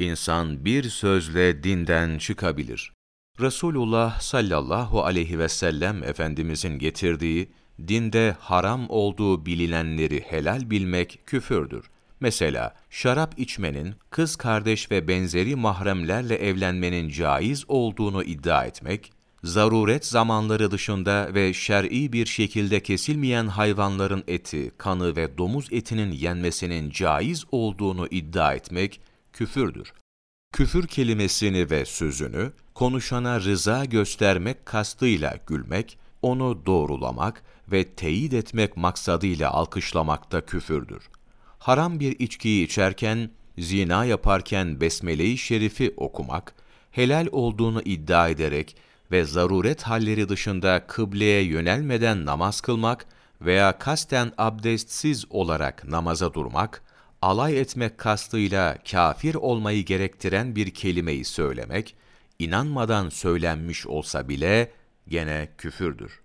insan bir sözle dinden çıkabilir. Resulullah sallallahu aleyhi ve sellem Efendimizin getirdiği, dinde haram olduğu bilinenleri helal bilmek küfürdür. Mesela şarap içmenin, kız kardeş ve benzeri mahremlerle evlenmenin caiz olduğunu iddia etmek, zaruret zamanları dışında ve şer'i bir şekilde kesilmeyen hayvanların eti, kanı ve domuz etinin yenmesinin caiz olduğunu iddia etmek küfürdür. Küfür kelimesini ve sözünü konuşana rıza göstermek kastıyla gülmek, onu doğrulamak ve teyit etmek maksadıyla alkışlamak da küfürdür. Haram bir içkiyi içerken, zina yaparken Besmele-i Şerif'i okumak, helal olduğunu iddia ederek ve zaruret halleri dışında kıbleye yönelmeden namaz kılmak veya kasten abdestsiz olarak namaza durmak, alay etmek kastıyla kafir olmayı gerektiren bir kelimeyi söylemek, inanmadan söylenmiş olsa bile gene küfürdür.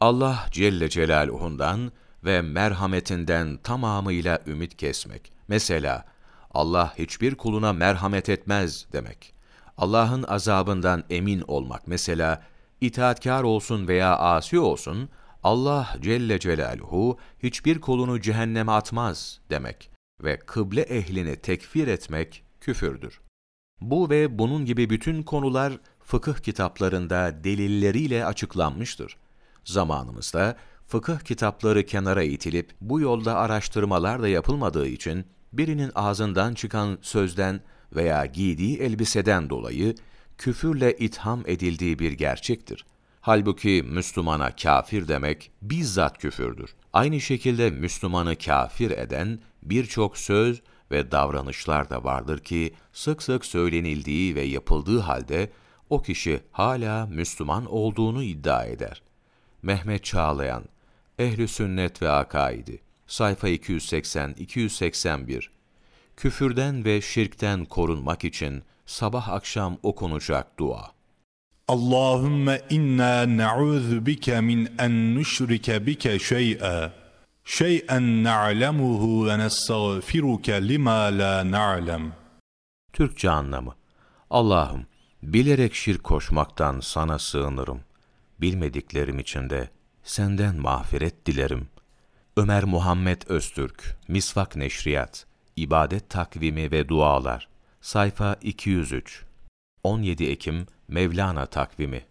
Allah Celle Celaluhu'ndan ve merhametinden tamamıyla ümit kesmek. Mesela, Allah hiçbir kuluna merhamet etmez demek. Allah'ın azabından emin olmak. Mesela, itaatkar olsun veya asi olsun, Allah Celle Celaluhu hiçbir kulunu cehenneme atmaz demek ve kıble ehlini tekfir etmek küfürdür. Bu ve bunun gibi bütün konular fıkıh kitaplarında delilleriyle açıklanmıştır. Zamanımızda fıkıh kitapları kenara itilip bu yolda araştırmalar da yapılmadığı için birinin ağzından çıkan sözden veya giydiği elbiseden dolayı küfürle itham edildiği bir gerçektir. Halbuki Müslümana kafir demek bizzat küfürdür. Aynı şekilde Müslümanı kafir eden birçok söz ve davranışlar da vardır ki sık sık söylenildiği ve yapıldığı halde o kişi hala Müslüman olduğunu iddia eder. Mehmet Çağlayan, Ehli Sünnet ve Akaidi, sayfa 280-281 Küfürden ve şirkten korunmak için sabah akşam okunacak dua. Allahümme inna na'udhu bike min en nüşrike bike şey'a şey'en na'lemuhu ve nestağfiruke lima la na'lem. Türkçe anlamı Allah'ım bilerek şirk koşmaktan sana sığınırım. Bilmediklerim için de senden mağfiret dilerim. Ömer Muhammed Öztürk, Misvak Neşriyat, İbadet Takvimi ve Dualar, sayfa 203, 17 Ekim Mevlana Takvimi